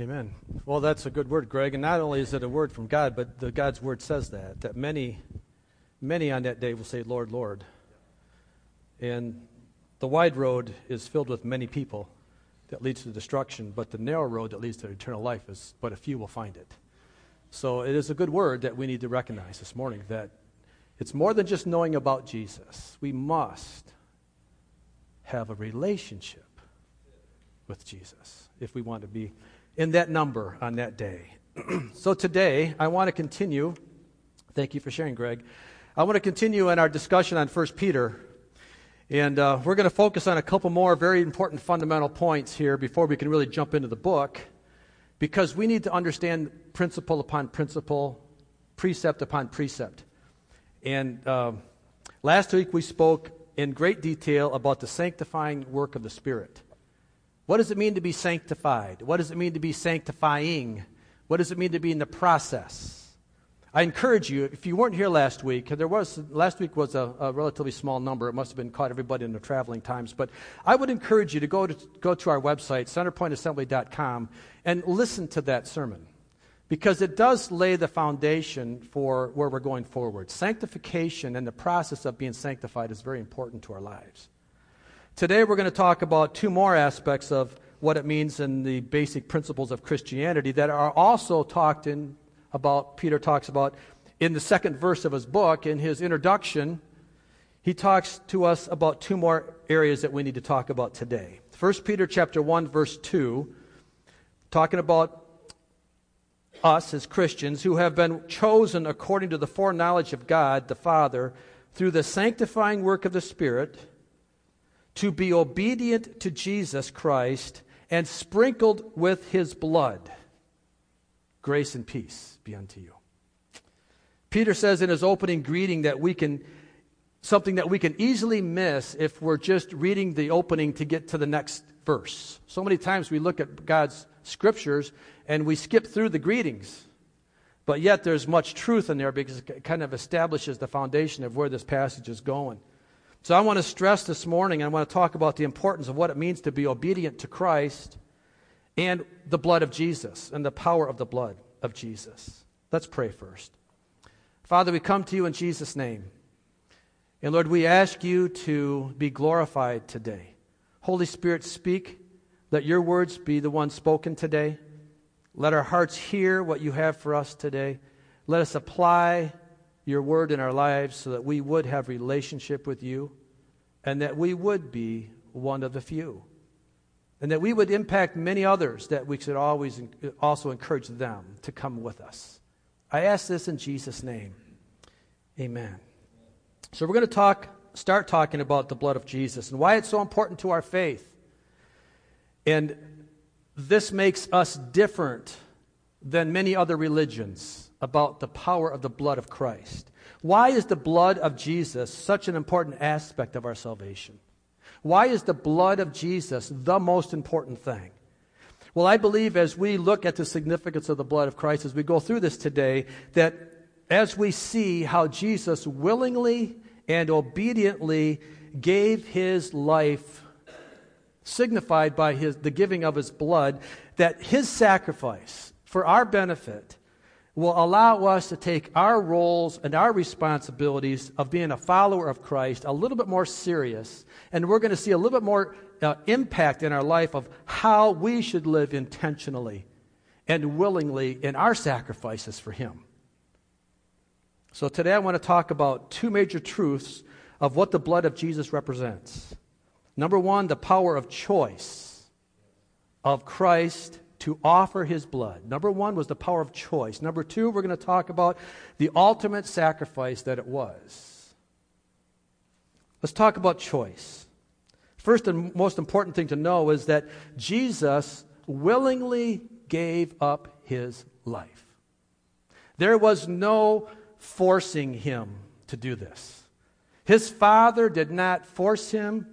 Amen. Well, that's a good word, Greg. And not only is it a word from God, but the God's word says that that many, many on that day will say, "Lord, Lord." And the wide road is filled with many people that leads to destruction, but the narrow road that leads to eternal life is but a few will find it. So it is a good word that we need to recognize this morning that it's more than just knowing about Jesus. We must have a relationship with Jesus if we want to be in that number on that day. so today, I want to continue. Thank you for sharing, Greg. I want to continue in our discussion on 1 Peter. And uh, we're going to focus on a couple more very important fundamental points here before we can really jump into the book. Because we need to understand principle upon principle, precept upon precept. And uh, last week we spoke in great detail about the sanctifying work of the Spirit. What does it mean to be sanctified? What does it mean to be sanctifying? What does it mean to be in the process? I encourage you, if you weren't here last week, there was last week was a, a, relatively small number. It must have been caught everybody in the traveling times. But I would encourage you to go to go to our website, centerpointassembly.com, and listen to that sermon. Because it does lay the foundation for where we're going forward. Sanctification and the process of being sanctified is very important to our lives. Today we're going to talk about two more aspects of what it means in the basic principles of Christianity that are also talked in about Peter talks about in the second verse of his book. In his introduction he talks to us about two more areas that we need to talk about today. 1 peter chapter 1 verse 2 talking about us as christians who have been chosen according to the foreknowledge of god the father through the sanctifying work of the spirit to be obedient to Jesus Christ and sprinkled with his blood. Grace and peace be unto you. Peter says in his opening greeting that we can, something that we can easily miss if we're just reading the opening to get to the next verse. So many times we look at God's scriptures and we skip through the greetings. But yet there's much truth in there because it kind of establishes the foundation of where this passage is going. So I want to stress this morning, I want to talk about the importance of what it means to be obedient to Christ and the blood of Jesus and the power of the blood of Jesus. Let's pray first. Father, we come to you in Jesus' name. And Lord, we ask you to be glorified today. Holy Spirit, speak. Let your words be the ones spoken today. Let our hearts hear what you have for us today. Let us apply your word in our lives so that we would have relationship with you and that we would be one of the few. And that we would impact many others that we should always also encourage them to come with us. I ask this in jesus name. Amen. So we're going to talk start talking about the blood of jesus and why it's so important to our faith. And this makes us different than many other religions about the power of the blood of Christ. Why is the blood of Jesus such an important aspect of our salvation? Why is the blood of Jesus the most important thing? Well, I believe as we look at the significance of the blood of Christ, as we go through this today, that as we see how Jesus willingly and obediently gave his life, signified by his, the giving of his blood, that his sacrifice for our benefit will allow us to take our roles and our responsibilities of being a follower of Christ a little bit more serious. And we're going to see a little bit more uh, impact in our life of how we should live intentionally and willingly in our sacrifices for Him. So today I want to talk about two major truths of what the blood of Jesus represents. Number one, the power of choice of Christ to offer his blood. Number one was the power of choice. Number two, we're going to talk about the ultimate sacrifice that it was. Let's talk about choice. First and most important thing to know is that Jesus willingly gave up his life. There was no forcing him to do this. His father did not force him,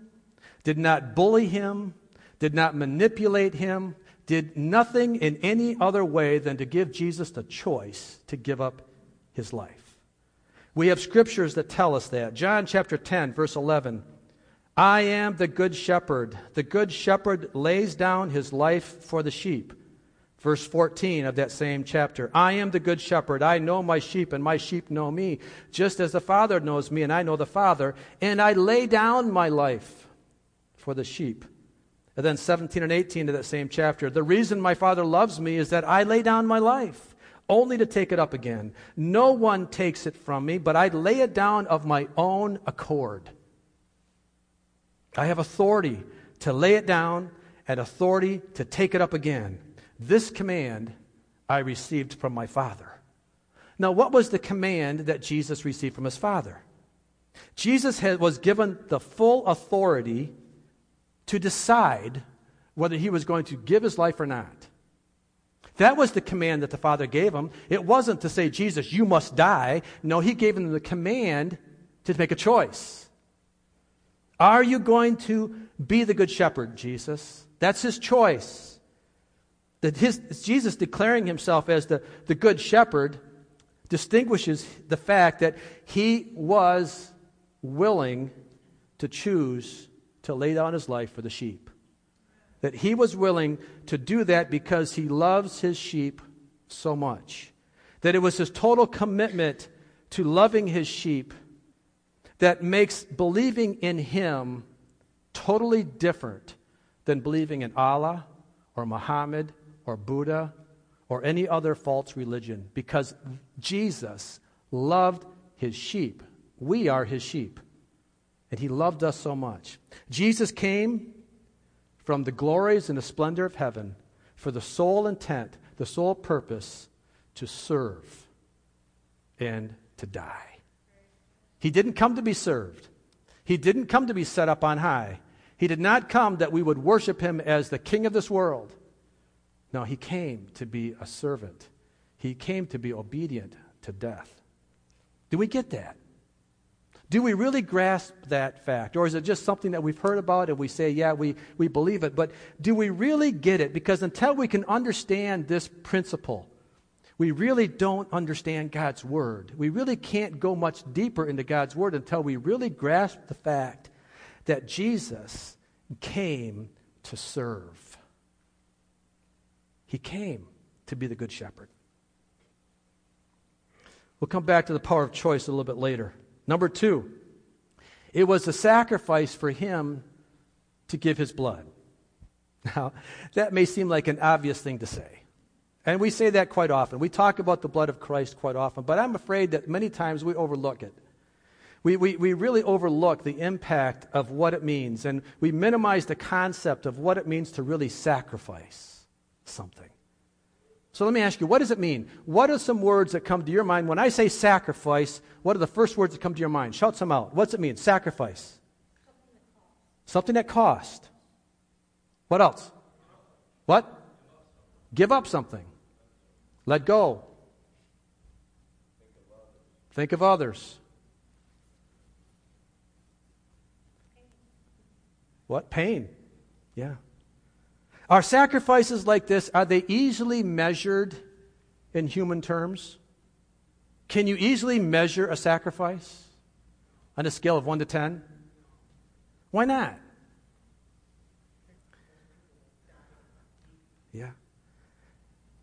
did not bully him, did not manipulate him did nothing in any other way than to give Jesus the choice to give up his life. We have scriptures that tell us that. John chapter 10, verse 11. I am the good shepherd. The good shepherd lays down his life for the sheep. Verse 14 of that same chapter I am the good shepherd. I know my sheep, and my sheep know me, just as the Father knows me, and I know the Father, and I lay down my life for the sheep. And then 17 and 18 of that same chapter The reason my Father loves me is that I lay down my life, only to take it up again. No one takes it from me, but I lay it down of my own accord. I have authority to lay it down and authority to take it up again. This command I received from my Father. Now, what was the command that Jesus received from his Father? Jesus had, was given the full authority to decide whether he was going to give his life or not. That was the command that the Father gave him. It wasn't to say, Jesus, you must die. No, he gave him the command to make a choice. Are you going to be the good shepherd, Jesus? That's his choice. That his, Jesus declaring himself as the, the good shepherd distinguishes the fact that he was willing to choose to lay down his life for the sheep. That he was willing to do that because he loves his sheep so much. That it was his total commitment to loving his sheep that makes believing in him totally different than believing in Allah or Muhammad or Buddha or any other false religion because Jesus loved his sheep. We are his sheep. And he loved us so much. Jesus came from the glories and the splendor of heaven for the sole intent, the sole purpose to serve and to die. He didn't come to be served. He didn't come to be set up on high. He did not come that we would worship him as the king of this world. No, he came to be a servant. He came to be obedient to death. Do we get that? Do we really grasp that fact? Or is it just something that we've heard about and we say, yeah, we, we believe it? But do we really get it? Because until we can understand this principle, we really don't understand God's Word. We really can't go much deeper into God's Word until we really grasp the fact that Jesus came to serve. He came to be the Good Shepherd. We'll come back to the power of choice a little bit later. Number two, it was a sacrifice for him to give his blood. Now, that may seem like an obvious thing to say. And we say that quite often. We talk about the blood of Christ quite often, but I'm afraid that many times we overlook it. We, we, we really overlook the impact of what it means, and we minimize the concept of what it means to really sacrifice something. So let me ask you, what does it mean? What are some words that come to your mind? When I say sacrifice, what are the first words that come to your mind? Shout some out. What's it mean? Sacrifice. Something that cost. What else? What? Give up something. Let go. Think of others. What? Pain. Yeah. Are sacrifices like this, are they easily measured in human terms? Can you easily measure a sacrifice on a scale of 1 to 10? Why not? Yeah.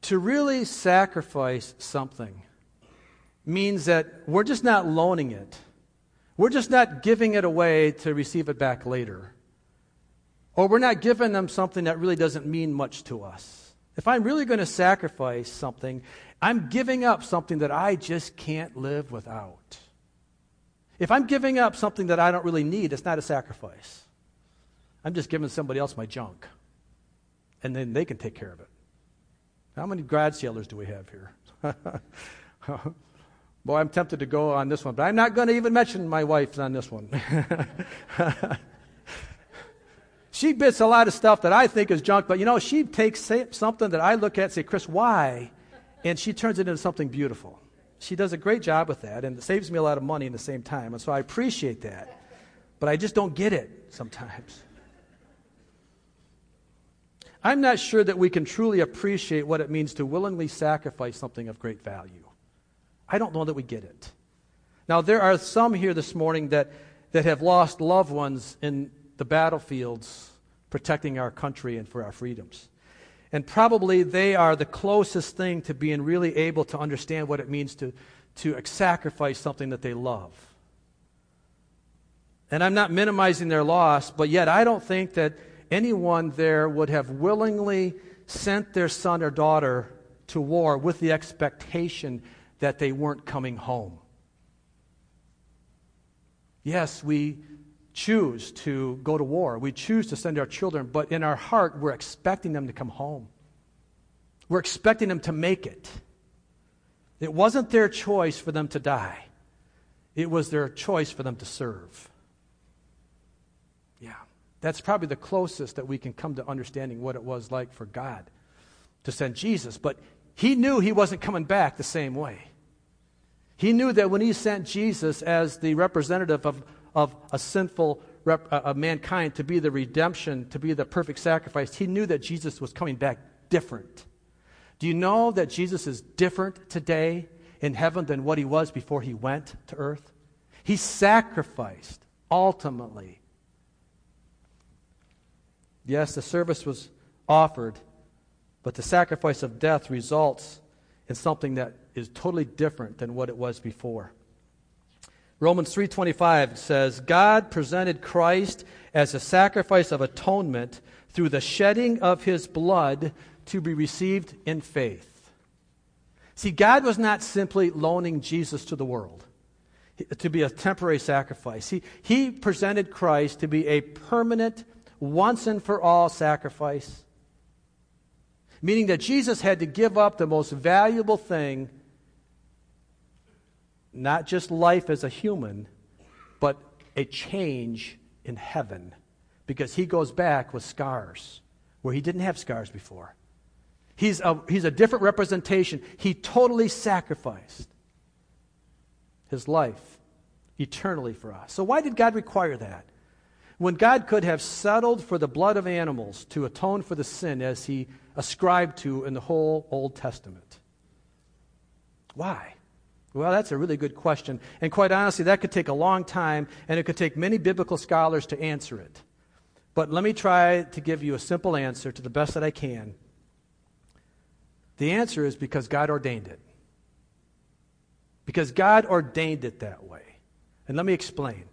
To really sacrifice something means that we're just not loaning it. We're just not giving it away to receive it back later. Or we're not giving them something that really doesn't mean much to us. If I'm really going to sacrifice something, I'm giving up something that I just can't live without. If I'm giving up something that I don't really need, it's not a sacrifice. I'm just giving somebody else my junk. And then they can take care of it. How many grad sailors do we have here? Boy, I'm tempted to go on this one, but I'm not going to even mention my wife on this one. she bits a lot of stuff that I think is junk, but you know, she takes something that I look at and say, Chris, why? And she turns it into something beautiful. She does a great job with that, and it saves me a lot of money in the same time. And so I appreciate that. But I just don't get it sometimes. I'm not sure that we can truly appreciate what it means to willingly sacrifice something of great value. I don't know that we get it. Now, there are some here this morning that, that have lost loved ones in the battlefields protecting our country and for our freedoms. And probably they are the closest thing to being really able to understand what it means to, to sacrifice something that they love. And I'm not minimizing their loss, but yet I don't think that anyone there would have willingly sent their son or daughter to war with the expectation that they weren't coming home. Yes, we choose to go to war. We choose to send our children, but in our heart, we're expecting them to come home. We're expecting them to make it. It wasn't their choice for them to die, it was their choice for them to serve. Yeah, that's probably the closest that we can come to understanding what it was like for God to send Jesus. But he knew he wasn't coming back the same way. He knew that when he sent Jesus as the representative of, of a sinful rep, uh, of mankind to be the redemption, to be the perfect sacrifice, he knew that Jesus was coming back different. Do you know that Jesus is different today in heaven than what he was before he went to earth? He sacrificed ultimately. Yes, the service was offered, but the sacrifice of death results in something that is totally different than what it was before. Romans 3:25 says, "God presented Christ as a sacrifice of atonement through the shedding of his blood to be received in faith." See, God was not simply loaning Jesus to the world to be a temporary sacrifice. He, he presented Christ to be a permanent, once and for all sacrifice, meaning that Jesus had to give up the most valuable thing not just life as a human, but a change in heaven. Because he goes back with scars where he didn't have scars before. He's a, he's a different representation. He totally sacrificed his life eternally for us. So, why did God require that? When God could have settled for the blood of animals to atone for the sin as he ascribed to in the whole Old Testament. Why? Well, that's a really good question. And quite honestly, that could take a long time, and it could take many biblical scholars to answer it. But let me try to give you a simple answer to the best that I can. The answer is because God ordained it. Because God ordained it that way. And let me explain.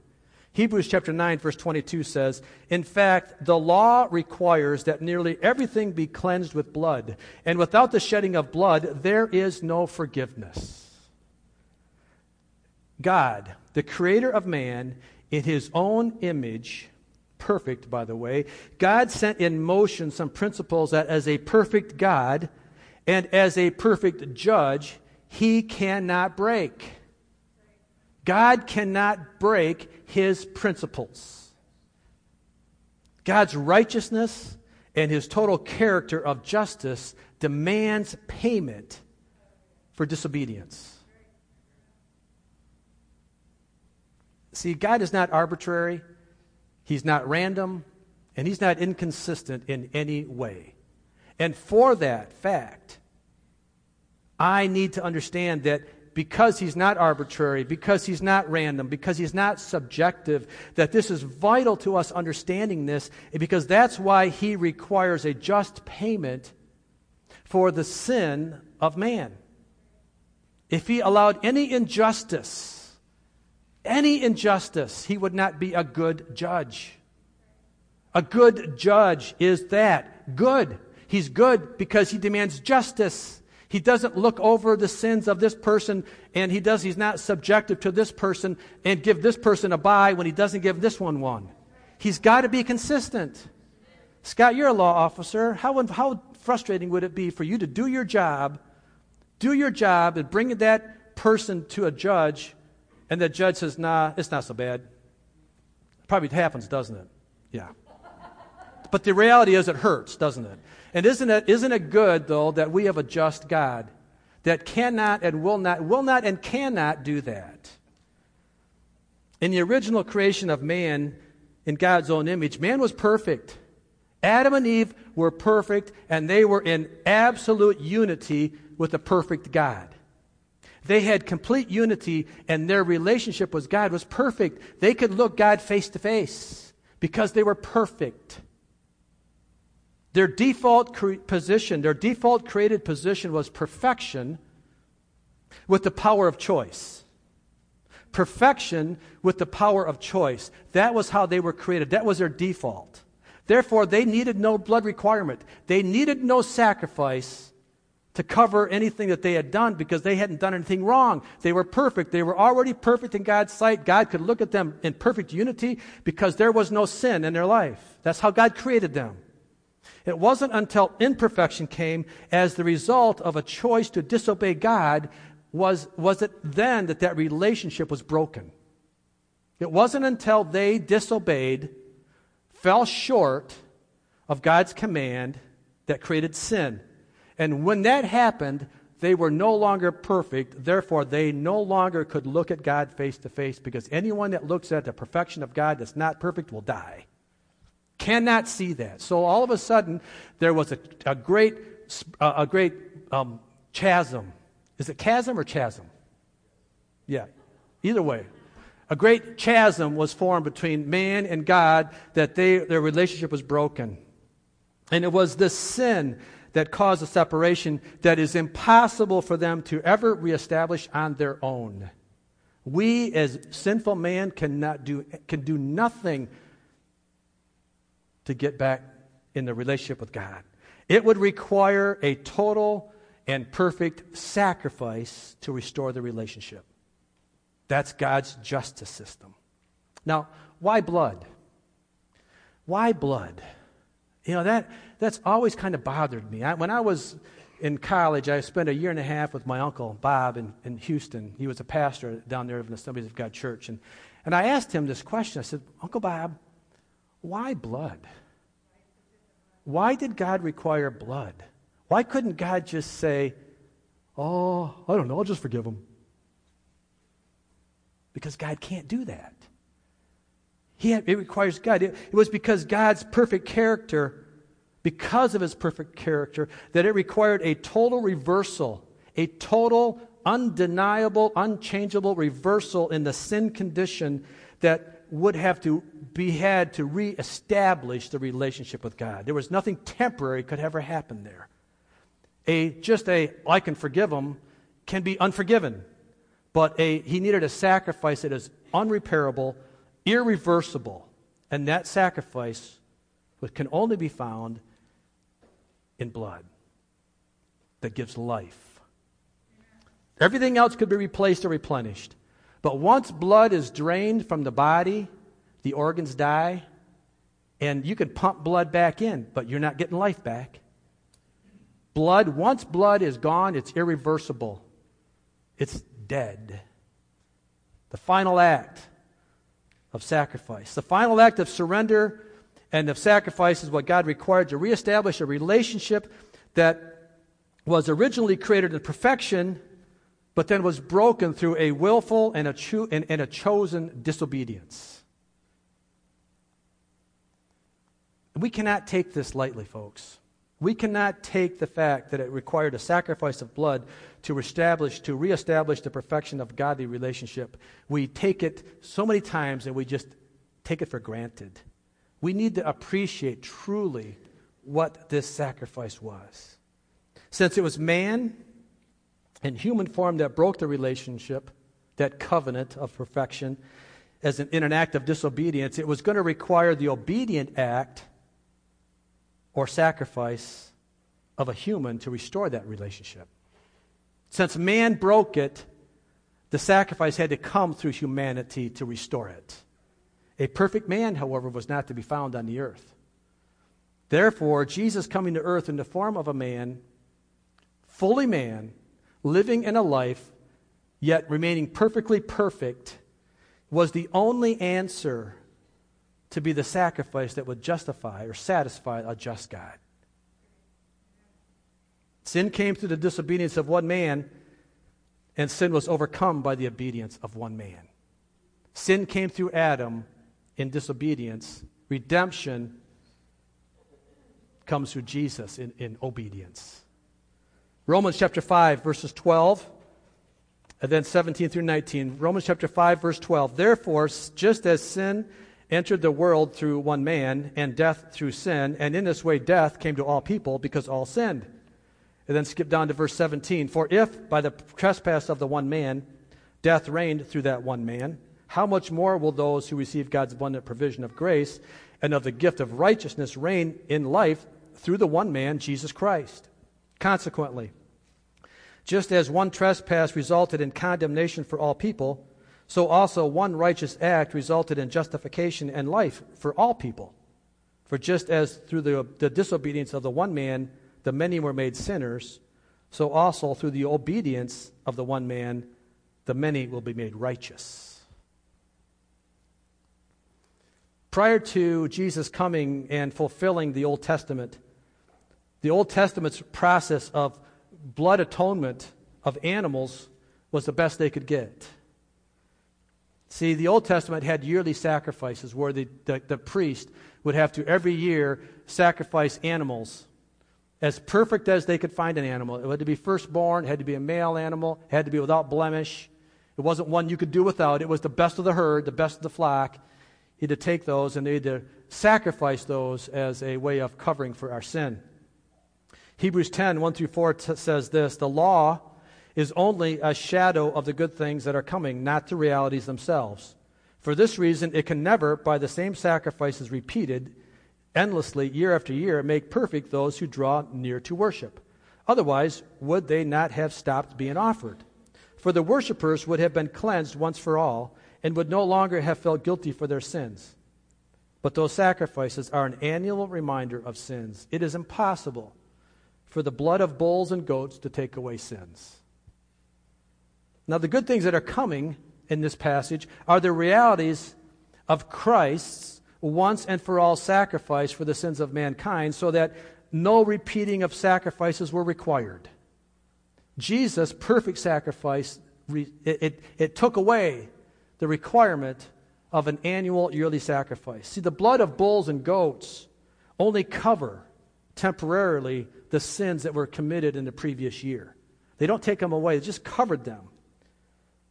Hebrews chapter 9, verse 22 says, In fact, the law requires that nearly everything be cleansed with blood, and without the shedding of blood, there is no forgiveness. God, the creator of man, in his own image, perfect, by the way, God sent in motion some principles that, as a perfect God and as a perfect judge, he cannot break. God cannot break his principles. God's righteousness and his total character of justice demands payment for disobedience. See, God is not arbitrary, He's not random, and He's not inconsistent in any way. And for that fact, I need to understand that because He's not arbitrary, because He's not random, because He's not subjective, that this is vital to us understanding this, because that's why He requires a just payment for the sin of man. If He allowed any injustice, any injustice, he would not be a good judge. A good judge is that good. He's good because he demands justice. He doesn't look over the sins of this person and he does he's not subjective to this person and give this person a buy when he doesn't give this one one. He's got to be consistent. Scott, you're a law officer. How, how frustrating would it be for you to do your job, do your job, and bring that person to a judge and the judge says, nah, it's not so bad. Probably happens, doesn't it? Yeah. But the reality is it hurts, doesn't it? And isn't it, isn't it good, though, that we have a just God that cannot and will not, will not and cannot do that? In the original creation of man in God's own image, man was perfect. Adam and Eve were perfect, and they were in absolute unity with a perfect God. They had complete unity, and their relationship with God was perfect. They could look God face to face because they were perfect. Their default cre- position, their default created position was perfection with the power of choice. Perfection with the power of choice. That was how they were created. That was their default. Therefore, they needed no blood requirement. They needed no sacrifice to cover anything that they had done because they hadn't done anything wrong. They were perfect. They were already perfect in God's sight. God could look at them in perfect unity because there was no sin in their life. That's how God created them. It wasn't until imperfection came as the result of a choice to disobey God was, was it then that that relationship was broken. It wasn't until they disobeyed, fell short of God's command that created sin. And when that happened, they were no longer perfect. Therefore, they no longer could look at God face to face because anyone that looks at the perfection of God that's not perfect will die. Cannot see that. So all of a sudden, there was a, a great, a great um, chasm. Is it chasm or chasm? Yeah, either way. A great chasm was formed between man and God that they, their relationship was broken. And it was this sin that cause a separation that is impossible for them to ever reestablish on their own. We, as sinful man, cannot do, can do nothing to get back in the relationship with God. It would require a total and perfect sacrifice to restore the relationship. That's God's justice system. Now, why blood? Why blood? You know, that, that's always kind of bothered me. I, when I was in college, I spent a year and a half with my uncle, Bob, in, in Houston. He was a pastor down there of the Assemblies of God Church. And, and I asked him this question. I said, Uncle Bob, why blood? Why did God require blood? Why couldn't God just say, Oh, I don't know, I'll just forgive him? Because God can't do that. He had, it requires God. It, it was because God's perfect character, because of his perfect character, that it required a total reversal, a total, undeniable, unchangeable reversal in the sin condition that would have to be had to reestablish the relationship with God. There was nothing temporary could ever happen there. A just a I can forgive him can be unforgiven, but a he needed a sacrifice that is unrepairable, irreversible, and that sacrifice can only be found in blood that gives life. Everything else could be replaced or replenished. But once blood is drained from the body, the organs die, and you can pump blood back in, but you're not getting life back. Blood, once blood is gone, it's irreversible. It's dead. The final act of sacrifice. The final act of surrender and the sacrifice is what God required to reestablish a relationship that was originally created in perfection but then was broken through a willful and a, cho- and, and a chosen disobedience. We cannot take this lightly, folks. We cannot take the fact that it required a sacrifice of blood to establish, to reestablish the perfection of godly relationship. We take it so many times and we just take it for granted. We need to appreciate truly what this sacrifice was. Since it was man in human form that broke the relationship, that covenant of perfection, as an, in an act of disobedience, it was going to require the obedient act or sacrifice of a human to restore that relationship. Since man broke it, the sacrifice had to come through humanity to restore it. A perfect man, however, was not to be found on the earth. Therefore, Jesus coming to earth in the form of a man, fully man, living in a life, yet remaining perfectly perfect, was the only answer to be the sacrifice that would justify or satisfy a just God. Sin came through the disobedience of one man, and sin was overcome by the obedience of one man. Sin came through Adam in disobedience. Redemption comes through Jesus in, in obedience. Romans chapter 5, verses 12, and then 17 through 19. Romans chapter 5, verse 12. Therefore, just as sin entered the world through one man, and death through sin, and in this way death came to all people because all sinned. And then skip down to verse 17. For if by the trespass of the one man death reigned through that one man, how much more will those who receive God's abundant provision of grace and of the gift of righteousness reign in life through the one man, Jesus Christ? Consequently, just as one trespass resulted in condemnation for all people, so also one righteous act resulted in justification and life for all people. For just as through the, the disobedience of the one man the many were made sinners, so also through the obedience of the one man the many will be made righteous. Prior to Jesus coming and fulfilling the Old Testament, the Old Testament's process of blood atonement of animals was the best they could get. See, the Old Testament had yearly sacrifices where the, the, the, priest would have to every year sacrifice animals as perfect as they could find an animal. It had to be firstborn, it had to be a male animal, it had to be without blemish. It wasn't one you could do without. It was the best of the herd, the best of the flock. He to take those and had to sacrifice those as a way of covering for our sin. Hebrews 10, 1 through 4 t- says this The law is only a shadow of the good things that are coming, not the realities themselves. For this reason, it can never, by the same sacrifices repeated endlessly year after year, make perfect those who draw near to worship. Otherwise, would they not have stopped being offered? For the worshippers would have been cleansed once for all and would no longer have felt guilty for their sins. But those sacrifices are an annual reminder of sins. It is impossible for the blood of bulls and goats to take away sins. Now, the good things that are coming in this passage are the realities of Christ's once and for all sacrifice for the sins of mankind, so that no repeating of sacrifices were required. Jesus' perfect sacrifice, it, it, it took away the requirement of an annual yearly sacrifice. See, the blood of bulls and goats only cover temporarily the sins that were committed in the previous year. They don't take them away, they just covered them.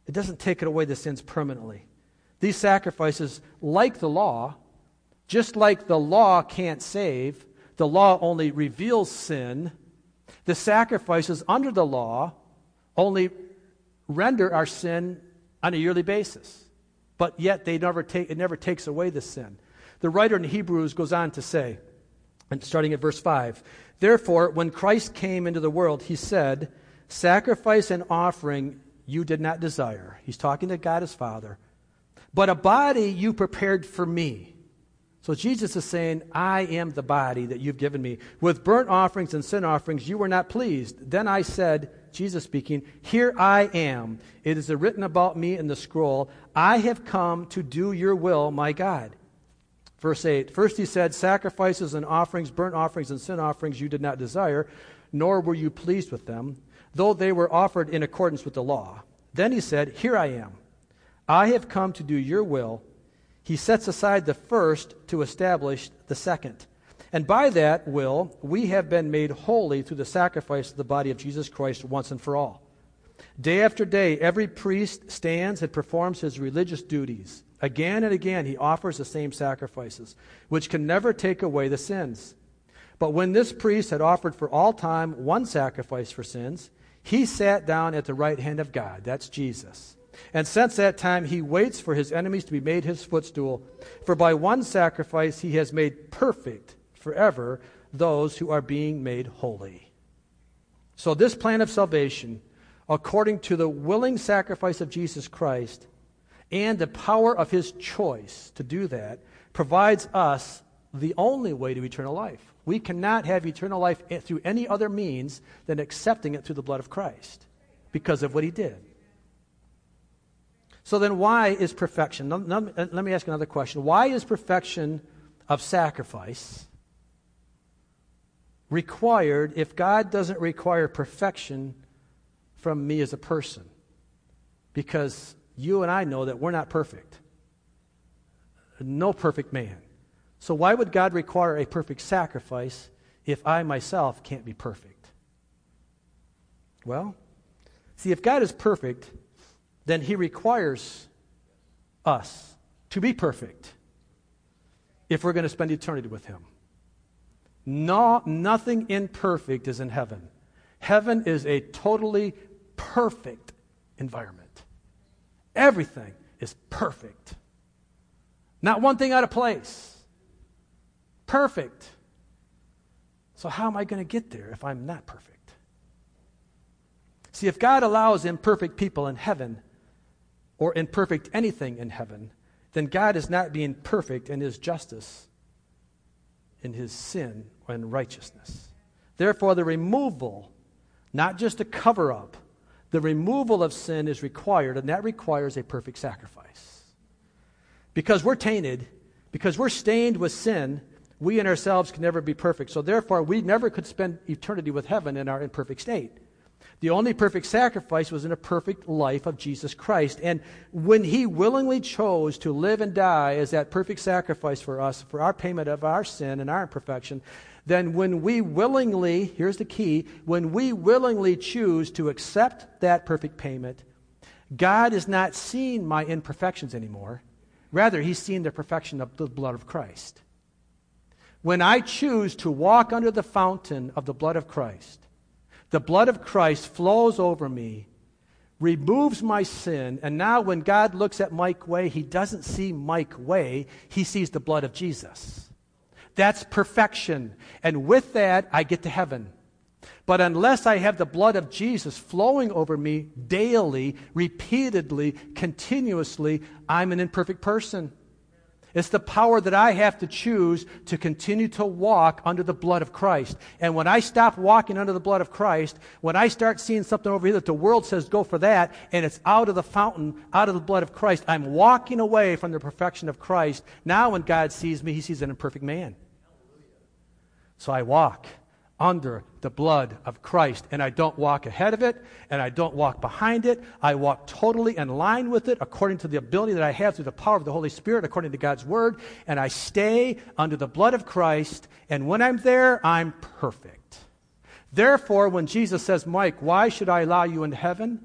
It doesn't take it away the sins permanently. These sacrifices, like the law, just like the law can't save, the law only reveals sin, the sacrifices under the law only render our sin on a yearly basis. But yet they never take, it never takes away the sin. The writer in Hebrews goes on to say, and starting at verse 5, Therefore, when Christ came into the world, he said, Sacrifice and offering you did not desire. He's talking to God his Father. But a body you prepared for me. So Jesus is saying, I am the body that you've given me. With burnt offerings and sin offerings you were not pleased. Then I said, Jesus speaking, Here I am. It is written about me in the scroll. I have come to do your will, my God. Verse 8 First he said, Sacrifices and offerings, burnt offerings and sin offerings you did not desire, nor were you pleased with them though they were offered in accordance with the law. Then he said, Here I am. I have come to do your will. He sets aside the first to establish the second. And by that will, we have been made holy through the sacrifice of the body of Jesus Christ once and for all. Day after day, every priest stands and performs his religious duties. Again and again, he offers the same sacrifices, which can never take away the sins. But when this priest had offered for all time one sacrifice for sins, he sat down at the right hand of God. That's Jesus. And since that time, he waits for his enemies to be made his footstool. For by one sacrifice, he has made perfect forever those who are being made holy. So, this plan of salvation, according to the willing sacrifice of Jesus Christ and the power of his choice to do that, provides us the only way to eternal life. We cannot have eternal life through any other means than accepting it through the blood of Christ because of what he did. So then, why is perfection? Uh, let me ask another question. Why is perfection of sacrifice required if God doesn't require perfection from me as a person? Because you and I know that we're not perfect. No perfect man. So, why would God require a perfect sacrifice if I myself can't be perfect? Well, see, if God is perfect, then He requires us to be perfect. if we're going to spend eternity with Him. No, nothing imperfect is in heaven. Heaven is a totally perfect environment. Everything is perfect. Not one thing out of place. Perfect. So, how am I going to get there if I'm not perfect? See, if God allows imperfect people in heaven, or imperfect anything in heaven, then God is not being perfect in his justice, in his sin, and righteousness. Therefore, the removal, not just a cover up, the removal of sin is required, and that requires a perfect sacrifice. Because we're tainted, because we're stained with sin, we in ourselves can never be perfect. So, therefore, we never could spend eternity with heaven in our imperfect state. The only perfect sacrifice was in a perfect life of Jesus Christ. And when he willingly chose to live and die as that perfect sacrifice for us, for our payment of our sin and our imperfection, then when we willingly, here's the key, when we willingly choose to accept that perfect payment, God is not seeing my imperfections anymore. Rather, he's seeing the perfection of the blood of Christ. When I choose to walk under the fountain of the blood of Christ, the blood of Christ flows over me, removes my sin, and now when God looks at Mike Way, he doesn't see Mike Way, he sees the blood of Jesus. That's perfection. And with that, I get to heaven. But unless I have the blood of Jesus flowing over me daily, repeatedly, continuously, I'm an imperfect person. It's the power that I have to choose to continue to walk under the blood of Christ. And when I stop walking under the blood of Christ, when I start seeing something over here that the world says go for that, and it's out of the fountain, out of the blood of Christ, I'm walking away from the perfection of Christ. Now, when God sees me, he sees an imperfect man. So I walk under the blood of Christ. And I don't walk ahead of it, and I don't walk behind it. I walk totally in line with it according to the ability that I have through the power of the Holy Spirit, according to God's Word. And I stay under the blood of Christ. And when I'm there, I'm perfect. Therefore, when Jesus says, Mike, why should I allow you into heaven?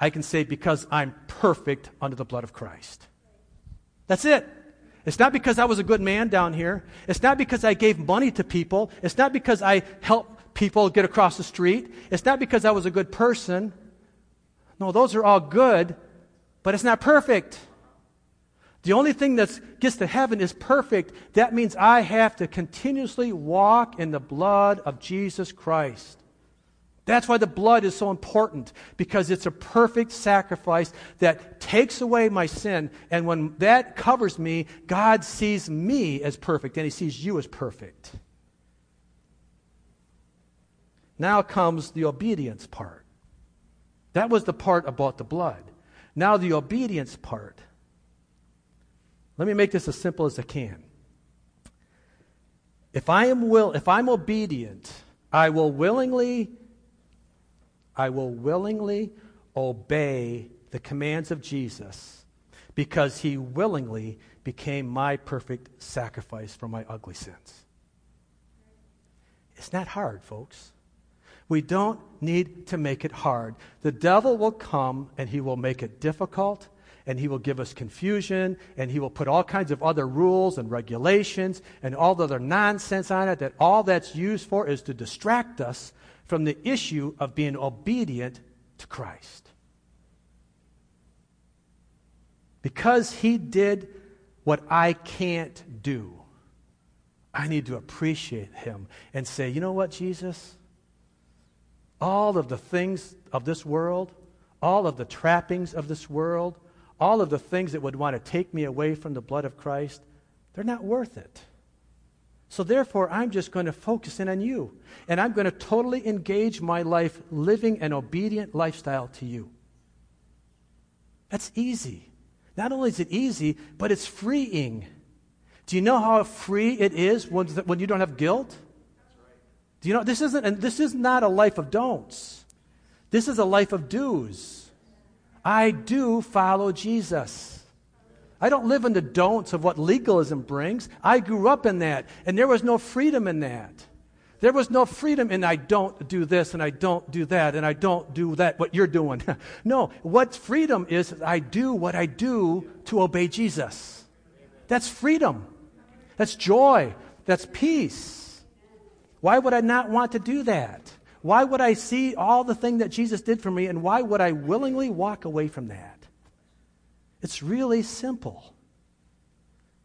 I can say, because I'm perfect under the blood of Christ. That's it. It's not because I was a good man down here. It's not because I gave money to people. It's not because I helped people get across the street. It's not because I was a good person. No, those are all good, but it's not perfect. The only thing that gets to heaven is perfect. That means I have to continuously walk in the blood of Jesus Christ. That's why the blood is so important, because it's a perfect sacrifice that takes away my sin. And when that covers me, God sees me as perfect, and He sees you as perfect. Now comes the obedience part. That was the part about the blood. Now, the obedience part. Let me make this as simple as I can. If I am will, if I'm obedient, I will willingly I will willingly obey the commands of Jesus because he willingly became my perfect sacrifice for my ugly sins. It's not hard, folks. We don't need to make it hard. The devil will come and he will make it difficult and he will give us confusion and he will put all kinds of other rules and regulations and all the other nonsense on it that all that's used for is to distract us from the issue of being obedient to Christ. Because he did what I can't do, I need to appreciate him and say, you know what, Jesus? All of the things of this world, all of the trappings of this world, all of the things that would want to take me away from the blood of Christ, they're not worth it. So, therefore, I'm just going to focus in on you. And I'm going to totally engage my life living an obedient lifestyle to you. That's easy. Not only is it easy, but it's freeing. Do you know how free it is when, when you don't have guilt? Do you know this isn't and this is not a life of don'ts. This is a life of do's. I do follow Jesus. I don't live in the don'ts of what legalism brings. I grew up in that, and there was no freedom in that. There was no freedom in I don't do this and I don't do that and I don't do that, what you're doing. no, what freedom is, I do what I do to obey Jesus. That's freedom. That's joy. That's peace. Why would I not want to do that? Why would I see all the thing that Jesus did for me and why would I willingly walk away from that? It's really simple.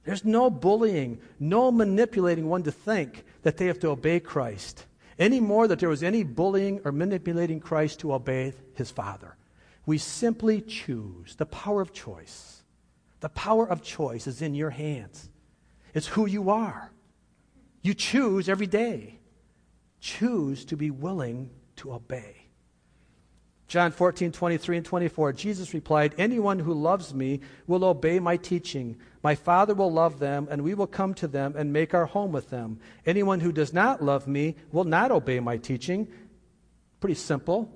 There's no bullying, no manipulating one to think that they have to obey Christ any more that there was any bullying or manipulating Christ to obey his Father. We simply choose the power of choice. The power of choice is in your hands. It's who you are. You choose every day. Choose to be willing to obey. John 14, 23 and 24. Jesus replied, Anyone who loves me will obey my teaching. My Father will love them, and we will come to them and make our home with them. Anyone who does not love me will not obey my teaching. Pretty simple.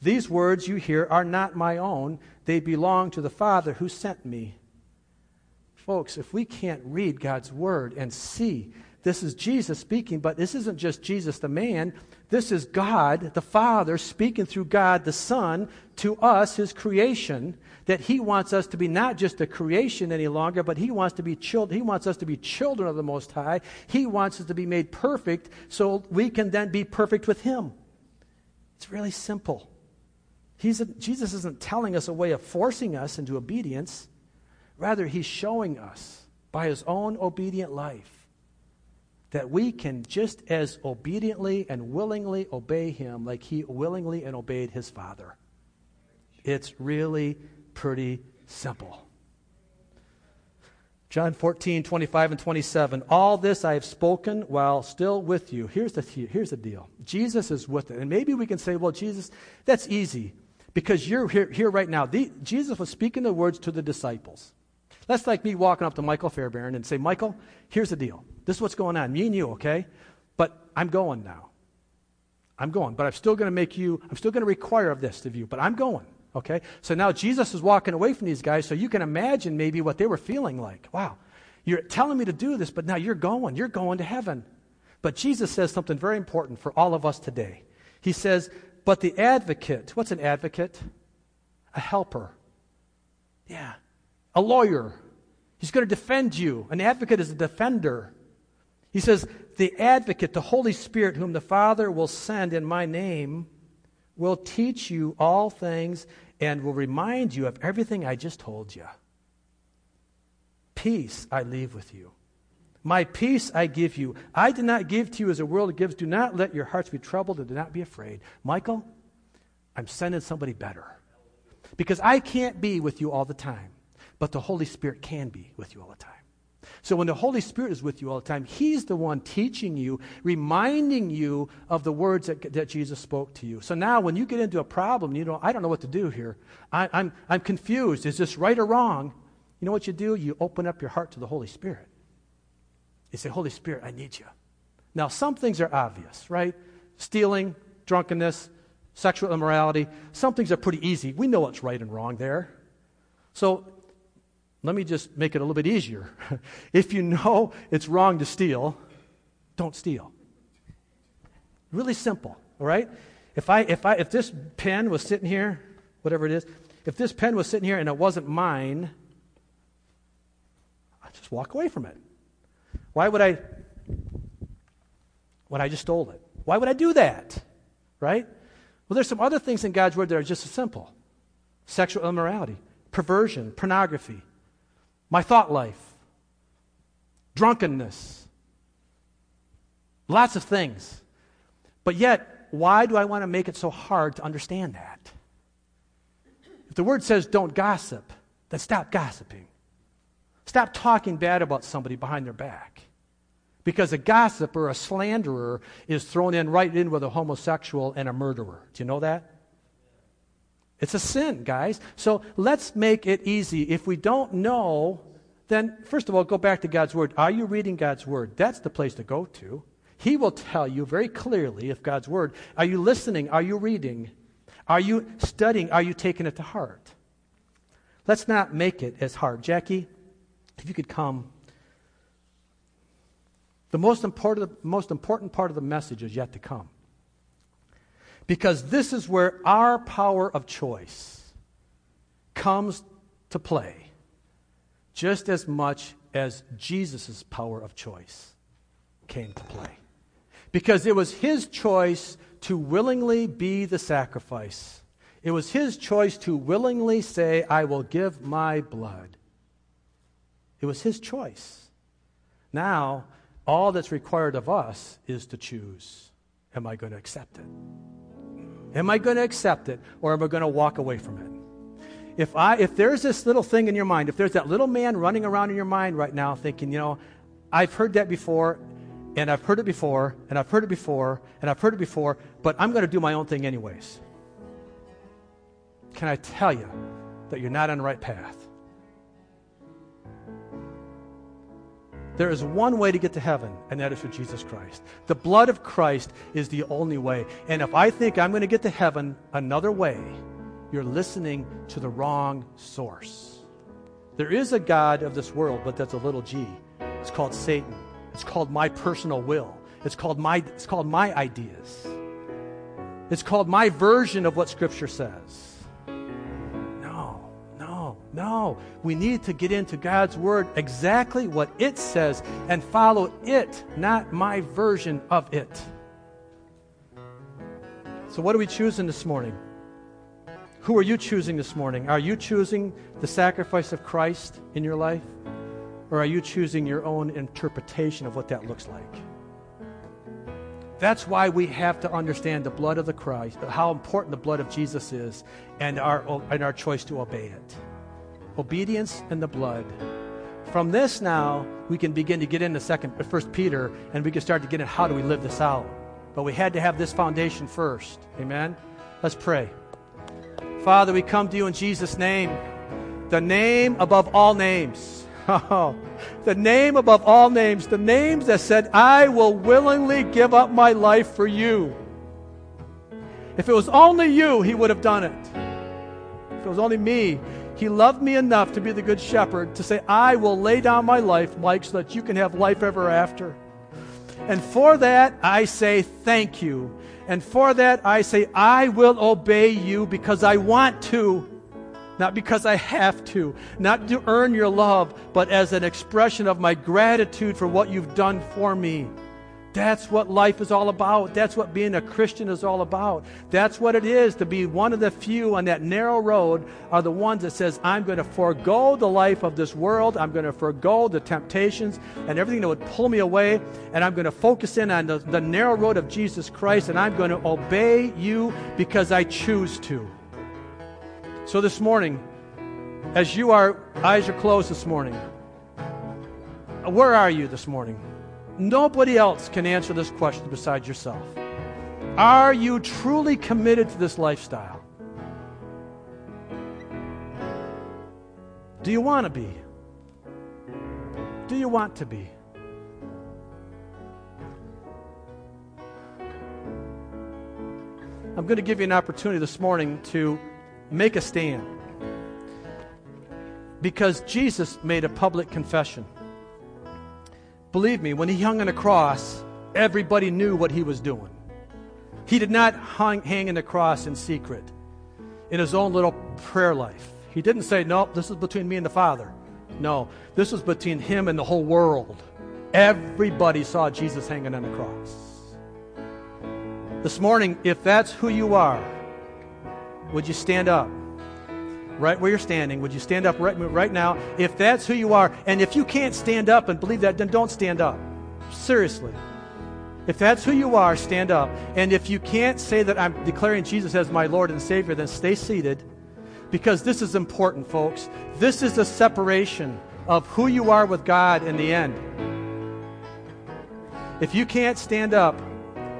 These words you hear are not my own, they belong to the Father who sent me. Folks, if we can't read God's Word and see this is Jesus speaking, but this isn't just Jesus the man. This is God the Father speaking through God the Son to us, his creation, that he wants us to be not just a creation any longer, but he wants to be children. He wants us to be children of the Most High. He wants us to be made perfect so we can then be perfect with him. It's really simple. He's a, Jesus isn't telling us a way of forcing us into obedience. Rather, he's showing us by his own obedient life that we can just as obediently and willingly obey him like he willingly and obeyed his father. It's really pretty simple. John 14, 25 and 27. All this I have spoken while still with you. Here's the, here's the deal Jesus is with it. And maybe we can say, well, Jesus, that's easy because you're here, here right now. The, Jesus was speaking the words to the disciples. That's like me walking up to Michael Fairbairn and say, Michael, here's the deal. This is what's going on. Me and you, okay? But I'm going now. I'm going. But I'm still going to make you, I'm still going to require of this of you, but I'm going. Okay? So now Jesus is walking away from these guys, so you can imagine maybe what they were feeling like. Wow, you're telling me to do this, but now you're going. You're going to heaven. But Jesus says something very important for all of us today. He says, But the advocate, what's an advocate? A helper. Yeah, a lawyer. He's going to defend you. An advocate is a defender. He says, The advocate, the Holy Spirit, whom the Father will send in my name, will teach you all things and will remind you of everything I just told you. Peace I leave with you. My peace I give you. I do not give to you as the world gives. Do not let your hearts be troubled and do not be afraid. Michael, I'm sending somebody better. Because I can't be with you all the time but the Holy Spirit can be with you all the time. So when the Holy Spirit is with you all the time, He's the one teaching you, reminding you of the words that, that Jesus spoke to you. So now when you get into a problem, you know, I don't know what to do here. I, I'm, I'm confused. Is this right or wrong? You know what you do? You open up your heart to the Holy Spirit. You say, Holy Spirit, I need you. Now, some things are obvious, right? Stealing, drunkenness, sexual immorality. Some things are pretty easy. We know what's right and wrong there. So let me just make it a little bit easier. if you know it's wrong to steal, don't steal. Really simple, all right? If, I, if, I, if this pen was sitting here, whatever it is, if this pen was sitting here and it wasn't mine, I'd just walk away from it. Why would I? When I just stole it. Why would I do that? Right? Well, there's some other things in God's Word that are just as simple sexual immorality, perversion, pornography, my thought life, drunkenness, lots of things. But yet, why do I want to make it so hard to understand that? If the word says don't gossip, then stop gossiping. Stop talking bad about somebody behind their back. Because a gossiper, a slanderer, is thrown in right in with a homosexual and a murderer. Do you know that? It's a sin, guys. So let's make it easy. If we don't know, then first of all, go back to God's Word. Are you reading God's Word? That's the place to go to. He will tell you very clearly if God's Word. Are you listening? Are you reading? Are you studying? Are you taking it to heart? Let's not make it as hard. Jackie, if you could come. The most important, most important part of the message is yet to come. Because this is where our power of choice comes to play just as much as Jesus' power of choice came to play. Because it was his choice to willingly be the sacrifice. It was his choice to willingly say, I will give my blood. It was his choice. Now, all that's required of us is to choose. Am I going to accept it? Am I going to accept it or am I going to walk away from it? If, I, if there's this little thing in your mind, if there's that little man running around in your mind right now thinking, you know, I've heard that before, and I've heard it before, and I've heard it before, and I've heard it before, but I'm going to do my own thing anyways. Can I tell you that you're not on the right path? There is one way to get to heaven, and that is through Jesus Christ. The blood of Christ is the only way. And if I think I'm going to get to heaven another way, you're listening to the wrong source. There is a God of this world, but that's a little g. It's called Satan. It's called my personal will. It's called my, it's called my ideas. It's called my version of what Scripture says. No, we need to get into God's Word exactly what it says and follow it, not my version of it. So, what are we choosing this morning? Who are you choosing this morning? Are you choosing the sacrifice of Christ in your life? Or are you choosing your own interpretation of what that looks like? That's why we have to understand the blood of the Christ, how important the blood of Jesus is, and our, and our choice to obey it obedience and the blood. From this now, we can begin to get into second uh, first Peter and we can start to get in how do we live this out. But we had to have this foundation first. Amen. Let's pray. Father, we come to you in Jesus' name. The name above all names. Oh, the name above all names. The names that said, I will willingly give up my life for you. If it was only you, he would have done it. If it was only me, he loved me enough to be the good shepherd to say, I will lay down my life, Mike, so that you can have life ever after. And for that, I say thank you. And for that, I say, I will obey you because I want to, not because I have to, not to earn your love, but as an expression of my gratitude for what you've done for me. That's what life is all about. That's what being a Christian is all about. That's what it is to be one of the few on that narrow road are the ones that says, I'm going to forego the life of this world. I'm going to forego the temptations and everything that would pull me away. And I'm going to focus in on the, the narrow road of Jesus Christ. And I'm going to obey you because I choose to. So this morning, as you are eyes are closed this morning, where are you this morning? Nobody else can answer this question besides yourself. Are you truly committed to this lifestyle? Do you want to be? Do you want to be? I'm going to give you an opportunity this morning to make a stand. Because Jesus made a public confession. Believe me, when he hung on a cross, everybody knew what he was doing. He did not hang, hang in the cross in secret, in his own little prayer life. He didn't say, No, this is between me and the Father. No, this was between him and the whole world. Everybody saw Jesus hanging on the cross. This morning, if that's who you are, would you stand up? Right where you're standing, would you stand up right, right now? If that's who you are, and if you can't stand up and believe that, then don't stand up. Seriously. If that's who you are, stand up. And if you can't say that I'm declaring Jesus as my Lord and Savior, then stay seated because this is important, folks. This is the separation of who you are with God in the end. If you can't stand up,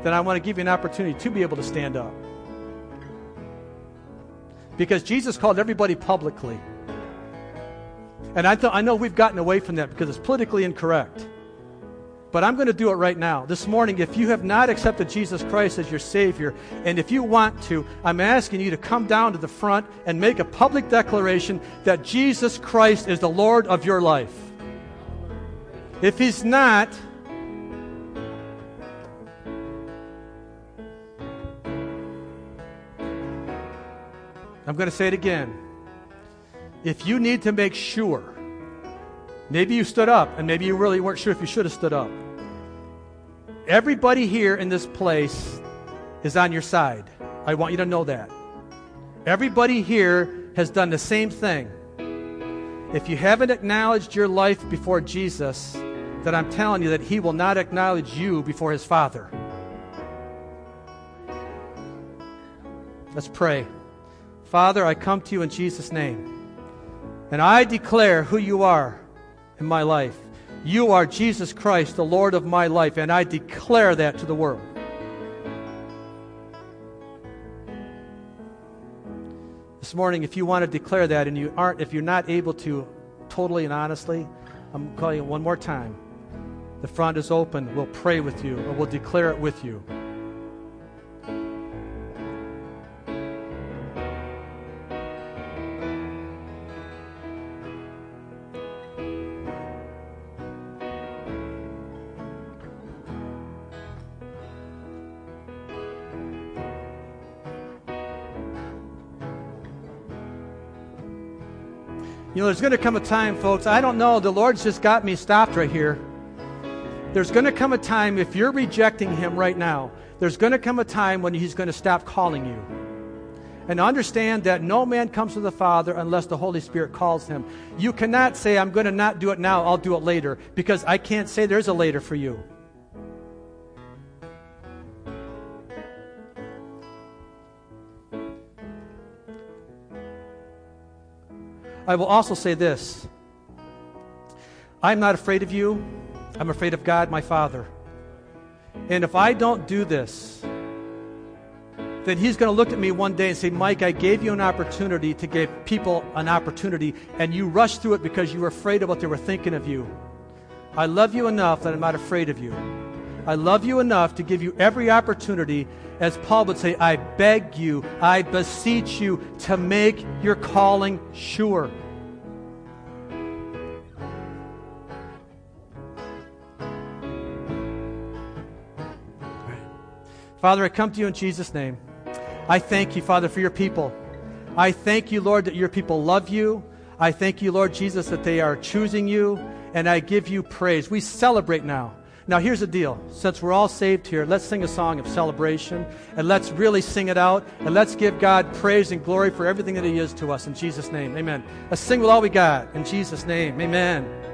then I want to give you an opportunity to be able to stand up. Because Jesus called everybody publicly. And I, th- I know we've gotten away from that because it's politically incorrect. But I'm going to do it right now. This morning, if you have not accepted Jesus Christ as your Savior, and if you want to, I'm asking you to come down to the front and make a public declaration that Jesus Christ is the Lord of your life. If He's not, I'm going to say it again. If you need to make sure Maybe you stood up, and maybe you really weren't sure if you should have stood up. Everybody here in this place is on your side. I want you to know that. Everybody here has done the same thing. If you haven't acknowledged your life before Jesus, then I'm telling you that He will not acknowledge you before His Father. Let's pray. Father, I come to you in Jesus' name, and I declare who you are in my life. You are Jesus Christ, the Lord of my life, and I declare that to the world. This morning, if you want to declare that and you aren't, if you're not able to totally and honestly, I'm calling it one more time. The front is open. We'll pray with you, or we'll declare it with you. You know, there's going to come a time, folks, I don't know, the Lord's just got me stopped right here. There's going to come a time, if you're rejecting Him right now, there's going to come a time when He's going to stop calling you. And understand that no man comes to the Father unless the Holy Spirit calls him. You cannot say, I'm going to not do it now, I'll do it later, because I can't say there's a later for you. I will also say this I'm not afraid of you, I'm afraid of God, my Father. And if I don't do this, then He's going to look at me one day and say, Mike, I gave you an opportunity to give people an opportunity, and you rushed through it because you were afraid of what they were thinking of you. I love you enough that I'm not afraid of you. I love you enough to give you every opportunity, as Paul would say, I beg you, I beseech you to make your calling sure. Father, I come to you in Jesus' name. I thank you, Father, for your people. I thank you, Lord, that your people love you. I thank you, Lord Jesus, that they are choosing you, and I give you praise. We celebrate now. Now, here's the deal. Since we're all saved here, let's sing a song of celebration and let's really sing it out and let's give God praise and glory for everything that He is to us in Jesus' name. Amen. Let's sing with all we got in Jesus' name. Amen.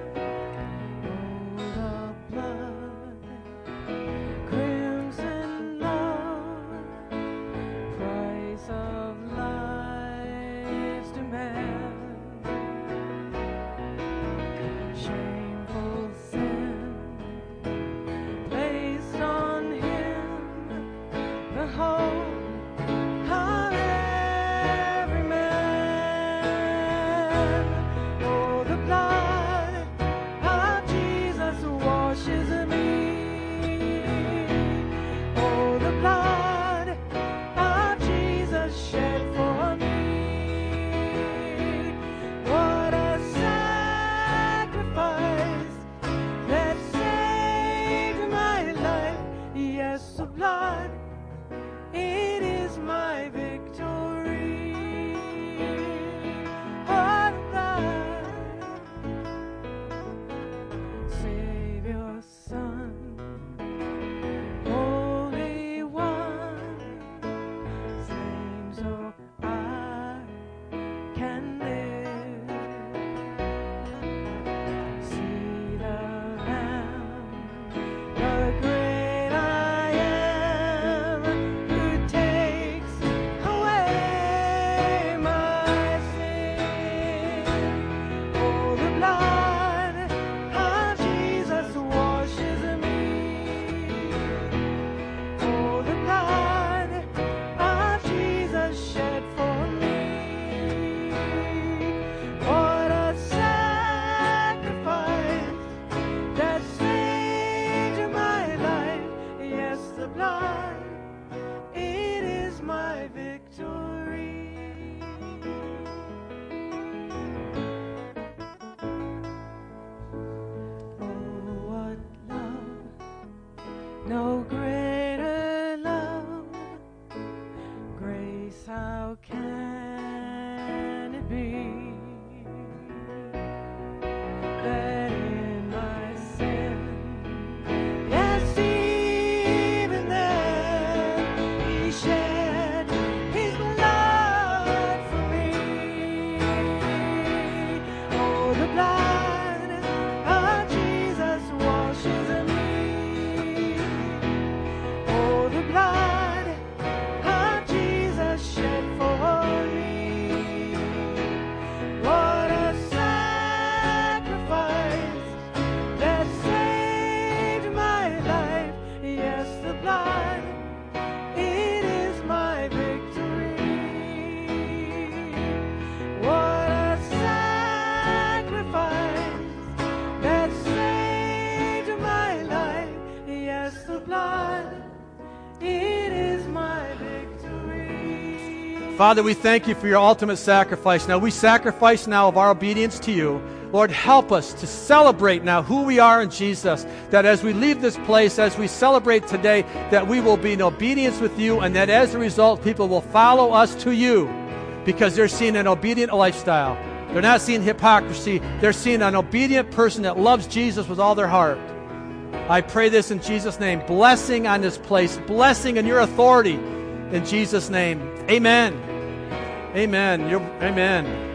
Father, we thank you for your ultimate sacrifice. Now we sacrifice now of our obedience to you. Lord, help us to celebrate now who we are in Jesus. That as we leave this place, as we celebrate today, that we will be in obedience with you, and that as a result, people will follow us to you because they're seeing an obedient lifestyle. They're not seeing hypocrisy, they're seeing an obedient person that loves Jesus with all their heart. I pray this in Jesus' name. Blessing on this place, blessing in your authority in Jesus' name. Amen. Amen. You're, amen.